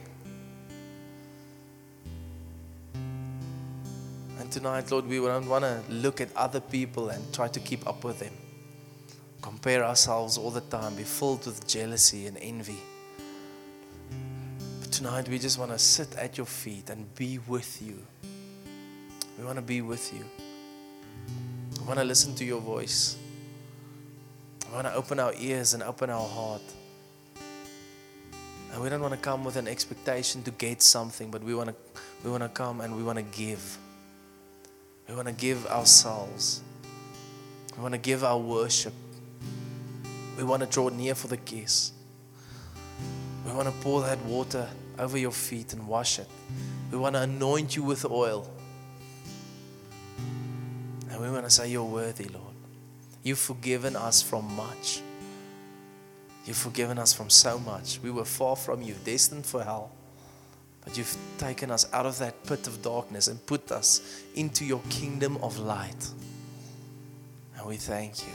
And tonight, Lord, we don't want to look at other people and try to keep up with them, compare ourselves all the time, be filled with jealousy and envy tonight we just want to sit at your feet and be with you. We want to be with you. We want to listen to your voice. We want to open our ears and open our heart. And we don't want to come with an expectation to get something, but we want to we want to come and we want to give. We want to give ourselves. We want to give our worship. We want to draw near for the kiss. We want to pour that water over your feet and wash it. We want to anoint you with oil. And we want to say, You're worthy, Lord. You've forgiven us from much. You've forgiven us from so much. We were far from you, destined for hell. But you've taken us out of that pit of darkness and put us into your kingdom of light. And we thank you.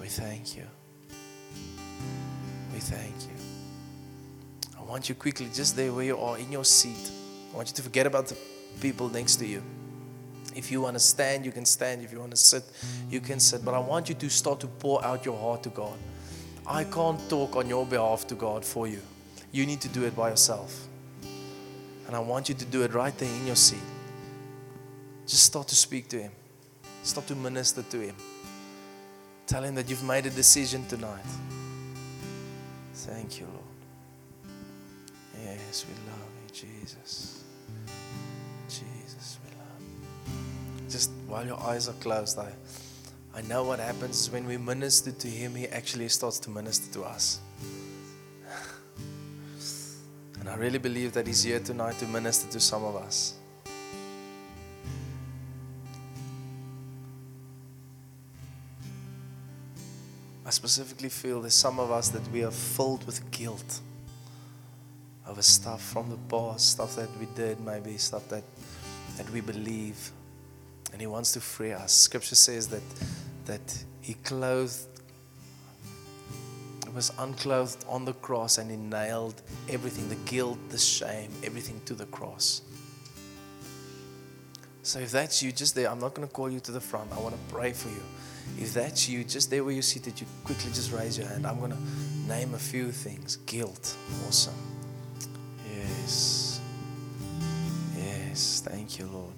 We thank you. We thank you. I want you quickly, just there where you are in your seat, I want you to forget about the people next to you. If you want to stand, you can stand. If you want to sit, you can sit. But I want you to start to pour out your heart to God. I can't talk on your behalf to God for you. You need to do it by yourself. And I want you to do it right there in your seat. Just start to speak to Him, start to minister to Him. Tell Him that you've made a decision tonight. Thank you, Lord. Yes, we love you, Jesus. Jesus, we love you. Just while your eyes are closed, I, I know what happens is when we minister to Him, He actually starts to minister to us. And I really believe that He's here tonight to minister to some of us. I specifically feel there's some of us that we are filled with guilt over stuff from the past, stuff that we did, maybe stuff that, that we believe. And He wants to free us. Scripture says that, that He clothed, was unclothed on the cross and He nailed everything the guilt, the shame, everything to the cross. So if that's you, just there, I'm not going to call you to the front. I want to pray for you. If that's you, just there where you're seated, you quickly just raise your hand. I'm going to name a few things. Guilt. Awesome. Yes. Yes. Thank you, Lord.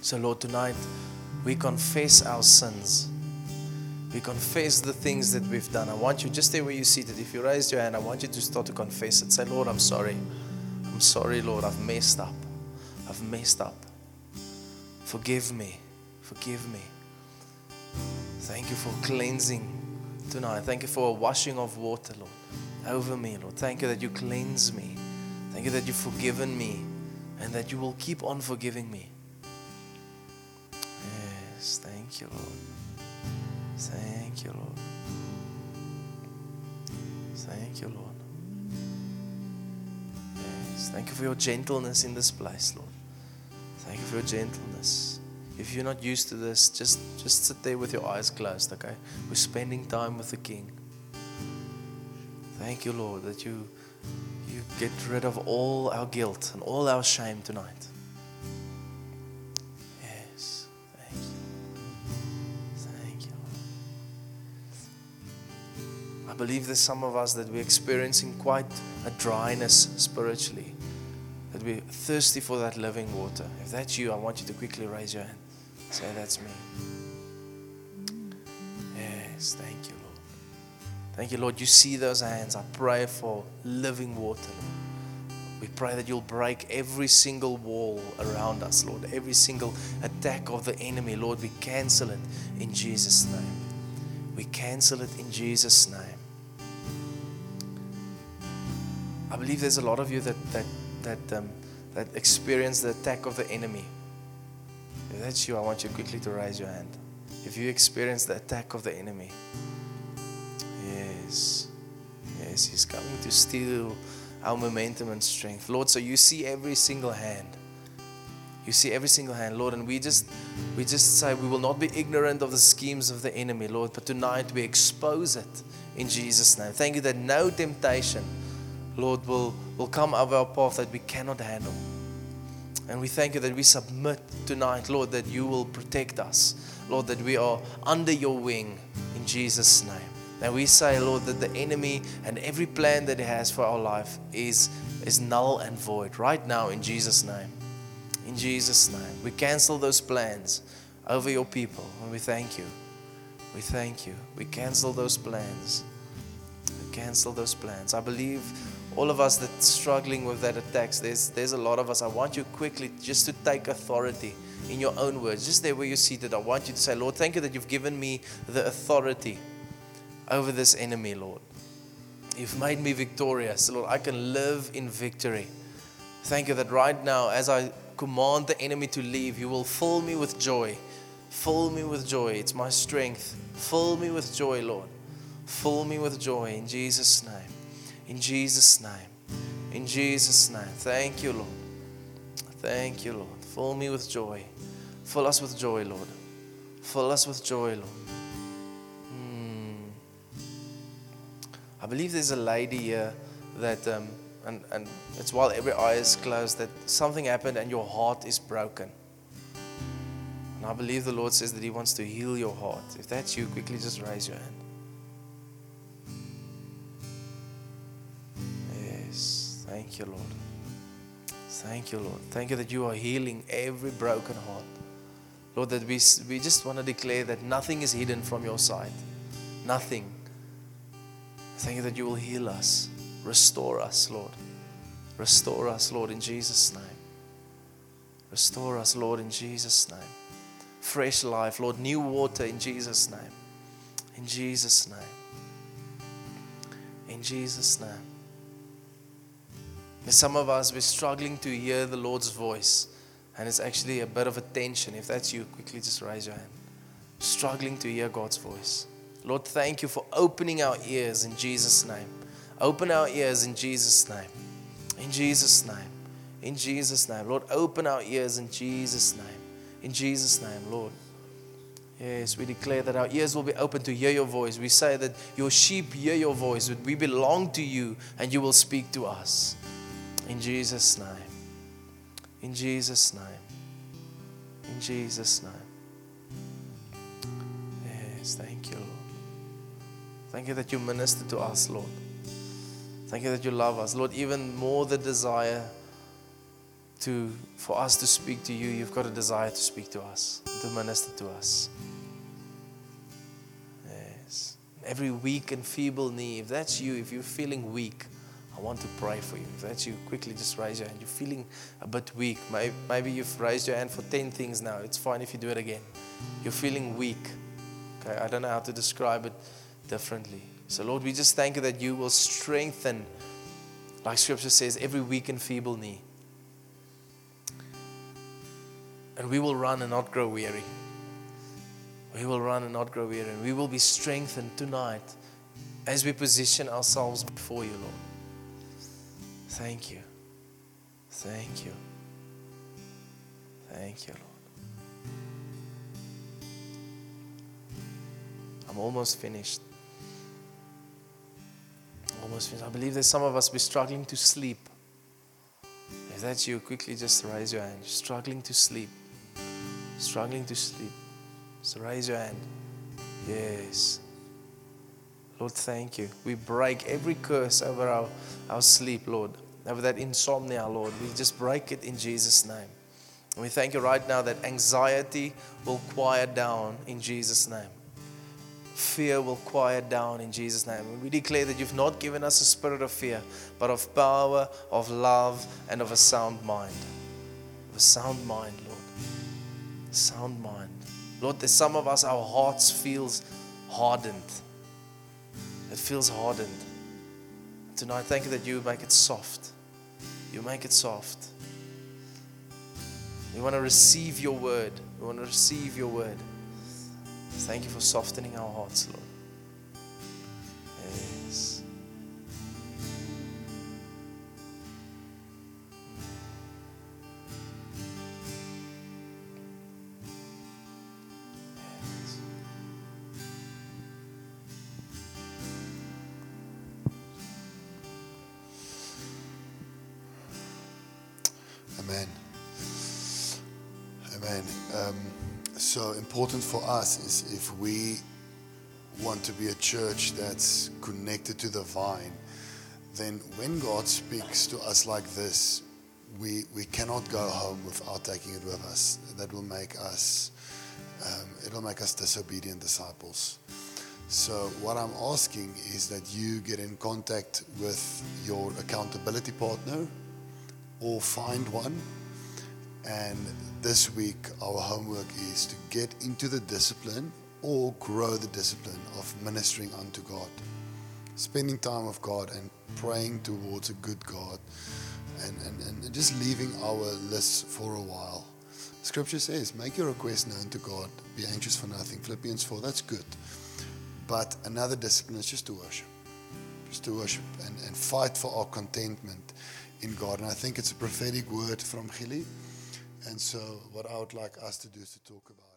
So, Lord, tonight we confess our sins. We confess the things that we've done. I want you, just there where you're seated, if you raised your hand, I want you to start to confess it. Say, Lord, I'm sorry. I'm sorry, Lord. I've messed up. I've messed up. Forgive me. Forgive me. Thank you for cleansing tonight. Thank you for a washing of water, Lord, over me, Lord. Thank you that you cleanse me. Thank you that you've forgiven me and that you will keep on forgiving me. Yes, thank you, Lord. Thank you, Lord. Thank you, Lord. Yes, thank you for your gentleness in this place, Lord. Thank you for your gentleness. If you're not used to this, just just sit there with your eyes closed, okay? We're spending time with the King. Thank you, Lord, that you you get rid of all our guilt and all our shame tonight. Yes. Thank you. Thank you. I believe there's some of us that we're experiencing quite a dryness spiritually. That we're thirsty for that living water. If that's you, I want you to quickly raise your hand. Say, That's me. Yes, thank you. Thank you, Lord. You see those hands. I pray for living water, We pray that you'll break every single wall around us, Lord. Every single attack of the enemy, Lord. We cancel it in Jesus' name. We cancel it in Jesus' name. I believe there's a lot of you that that that um, that experience the attack of the enemy. If that's you, I want you quickly to raise your hand. If you experience the attack of the enemy, yes, yes, he's coming to steal our momentum and strength, Lord. So you see every single hand. You see every single hand, Lord, and we just we just say we will not be ignorant of the schemes of the enemy, Lord, but tonight we expose it in Jesus' name. Thank you that no temptation, Lord, will, will come over our path that we cannot handle. And we thank you that we submit tonight, Lord, that you will protect us. Lord, that we are under your wing in Jesus' name. And we say, Lord, that the enemy and every plan that he has for our life is, is null and void right now in Jesus' name. In Jesus' name. We cancel those plans over your people and we thank you. We thank you. We cancel those plans. We cancel those plans. I believe all of us that struggling with that attacks, there's there's a lot of us. I want you quickly just to take authority in your own words. Just there where you're seated, I want you to say, Lord, thank you that you've given me the authority over this enemy, Lord. You've made me victorious, Lord. I can live in victory. Thank you that right now, as I command the enemy to leave. You will fill me with joy. Fill me with joy. It's my strength. Fill me with joy, Lord. Fill me with joy in Jesus' name. In Jesus' name. In Jesus' name. Thank you, Lord. Thank you, Lord. Fill me with joy. Fill us with joy, Lord. Fill us with joy, Lord. Believe there's a lady here that, um, and, and it's while every eye is closed, that something happened and your heart is broken. And I believe the Lord says that He wants to heal your heart. If that's you, quickly just raise your hand. Yes. Thank you, Lord. Thank you, Lord. Thank you that you are healing every broken heart. Lord, that we, we just want to declare that nothing is hidden from your sight. Nothing. Thank you that you will heal us, restore us, Lord. Restore us, Lord, in Jesus' name. Restore us, Lord, in Jesus' name. Fresh life, Lord, new water in Jesus' name. In Jesus' name. In Jesus' name. Some of us, we're struggling to hear the Lord's voice, and it's actually a bit of a tension. If that's you, quickly just raise your hand. Struggling to hear God's voice. Lord, thank you for opening our ears in Jesus' name. Open our ears in Jesus' name. In Jesus' name. In Jesus' name. Lord, open our ears in Jesus' name. In Jesus' name, Lord. Yes, we declare that our ears will be open to hear your voice. We say that your sheep hear your voice, that we belong to you and you will speak to us. In Jesus' name. In Jesus' name. In Jesus' name. Yes, thank you, Lord. Thank you that you minister to us, Lord. Thank you that you love us. Lord, even more the desire to for us to speak to you, you've got a desire to speak to us, to minister to us. Yes. Every weak and feeble knee, if that's you, if you're feeling weak, I want to pray for you. If that's you, quickly just raise your hand. You're feeling a bit weak. Maybe, maybe you've raised your hand for 10 things now. It's fine if you do it again. You're feeling weak. Okay, I don't know how to describe it differently. So, Lord, we just thank you that you will strengthen, like scripture says, every weak and feeble knee. And we will run and not grow weary. We will run and not grow weary. And we will be strengthened tonight as we position ourselves before you, Lord. Thank you. Thank you. Thank you, Lord. I'm almost finished. Almost finished. I believe there's some of us be struggling to sleep. If that's you, quickly just raise your hand. Struggling to sleep. Struggling to sleep. So raise your hand. Yes. Lord, thank you. We break every curse over our, our sleep, Lord, over that insomnia, Lord. We just break it in Jesus' name. And we thank you right now that anxiety will quiet down in Jesus' name. Fear will quiet down in Jesus' name. We declare that you've not given us a spirit of fear, but of power, of love, and of a sound mind. Of a sound mind, Lord. Sound mind. Lord, there's some of us, our hearts feels hardened. It feels hardened. Tonight, thank you that you make it soft. You make it soft. We want to receive your word. We want to receive your word. Thank you for softening our hearts, Lord. Yes. Important for us is if we want to be a church that's connected to the vine, then when God speaks to us like this, we, we cannot go home without taking it with us. That will make us um, it'll make us disobedient disciples. So what I'm asking is that you get in contact with your accountability partner or find one. And this week, our homework is to get into the discipline or grow the discipline of ministering unto God, spending time with God and praying towards a good God and, and, and just leaving our lists for a while. Scripture says, make your request known to God, be anxious for nothing. Philippians 4, that's good. But another discipline is just to worship. Just to worship and, and fight for our contentment in God. And I think it's a prophetic word from Gilly. And so, what I would like us to do is to talk about.